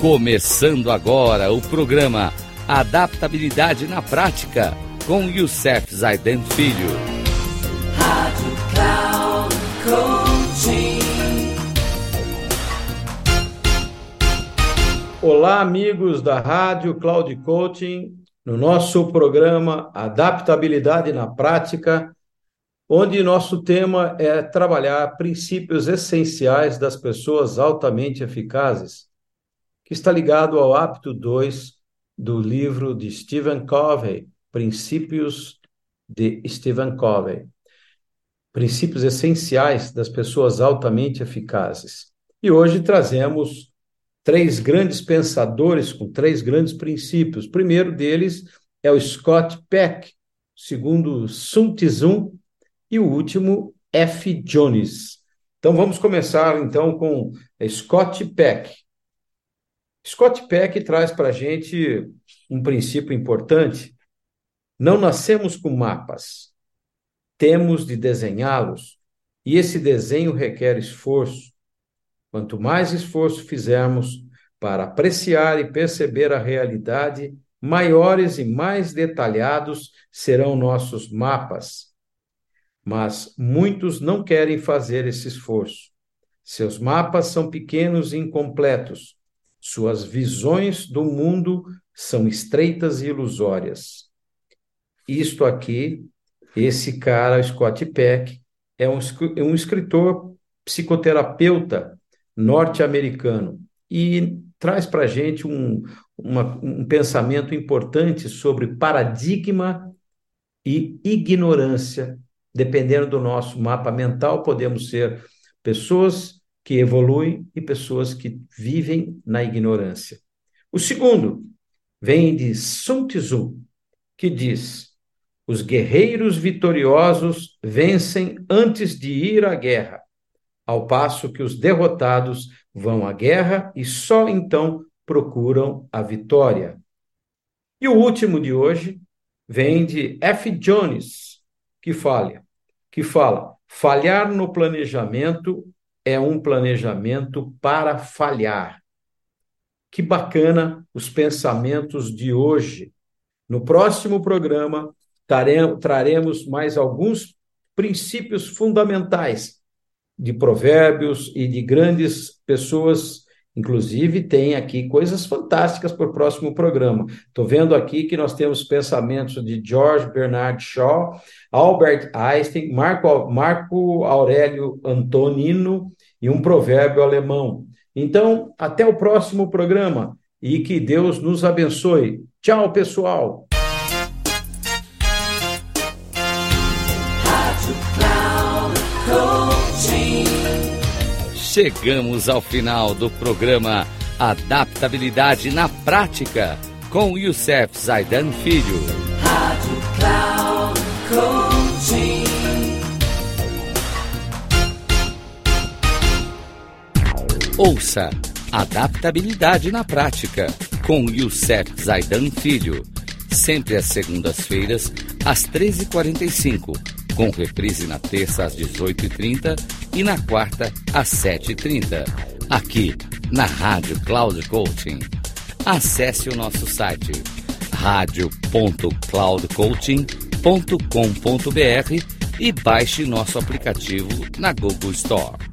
Começando agora o programa Adaptabilidade na Prática com Youssef Zaiden Filho. Rádio Cloud Coaching. Olá, amigos da Rádio Cloud Coaching, no nosso programa Adaptabilidade na Prática, onde nosso tema é trabalhar princípios essenciais das pessoas altamente eficazes que está ligado ao hábito 2 do livro de Stephen Covey, Princípios de Stephen Covey. Princípios essenciais das pessoas altamente eficazes. E hoje trazemos três grandes pensadores com três grandes princípios. O primeiro deles é o Scott Peck, segundo Sun Tzu e o último F. Jones. Então vamos começar então com Scott Peck. Scott Peck traz para a gente um princípio importante. Não nascemos com mapas, temos de desenhá-los, e esse desenho requer esforço. Quanto mais esforço fizermos para apreciar e perceber a realidade, maiores e mais detalhados serão nossos mapas. Mas muitos não querem fazer esse esforço. Seus mapas são pequenos e incompletos suas visões do mundo são estreitas e ilusórias. Isto aqui, esse cara, Scott Peck, é um, é escritor psicoterapeuta norte-americano e traz para a gente um, uma, um pensamento importante sobre paradigma e ignorância. Dependendo do nosso mapa mental, podemos ser pessoas que evoluem e pessoas que vivem na ignorância. O segundo vem de Sun Tzu, que diz: os guerreiros vitoriosos vencem antes de ir à guerra, ao passo que os derrotados vão à guerra e só então procuram a vitória. E o último de hoje vem de F. Jones, que fala, que fala: falhar no planejamento é um planejamento para falhar. Que bacana os pensamentos de hoje. No próximo programa, traremos mais alguns princípios fundamentais de provérbios e de grandes pessoas Inclusive, tem aqui coisas fantásticas para o próximo programa. Estou vendo aqui que nós temos pensamentos de George Bernard Shaw, Albert Einstein, Marco, Marco Aurélio Antonino e um provérbio alemão. Então, até o próximo programa e que Deus nos abençoe. Tchau, pessoal! Chegamos ao final do programa Adaptabilidade na Prática com Youssef Zaidan Filho. Rádio Cloud Coaching. Ouça Adaptabilidade na Prática com Youssef Zaidan Filho. Sempre às segundas-feiras, às 13h45 com reprise na terça às 18h30 e na quarta às 7h30, aqui na Rádio Cloud Coaching. Acesse o nosso site radio.cloudcoaching.com.br e baixe nosso aplicativo na Google Store.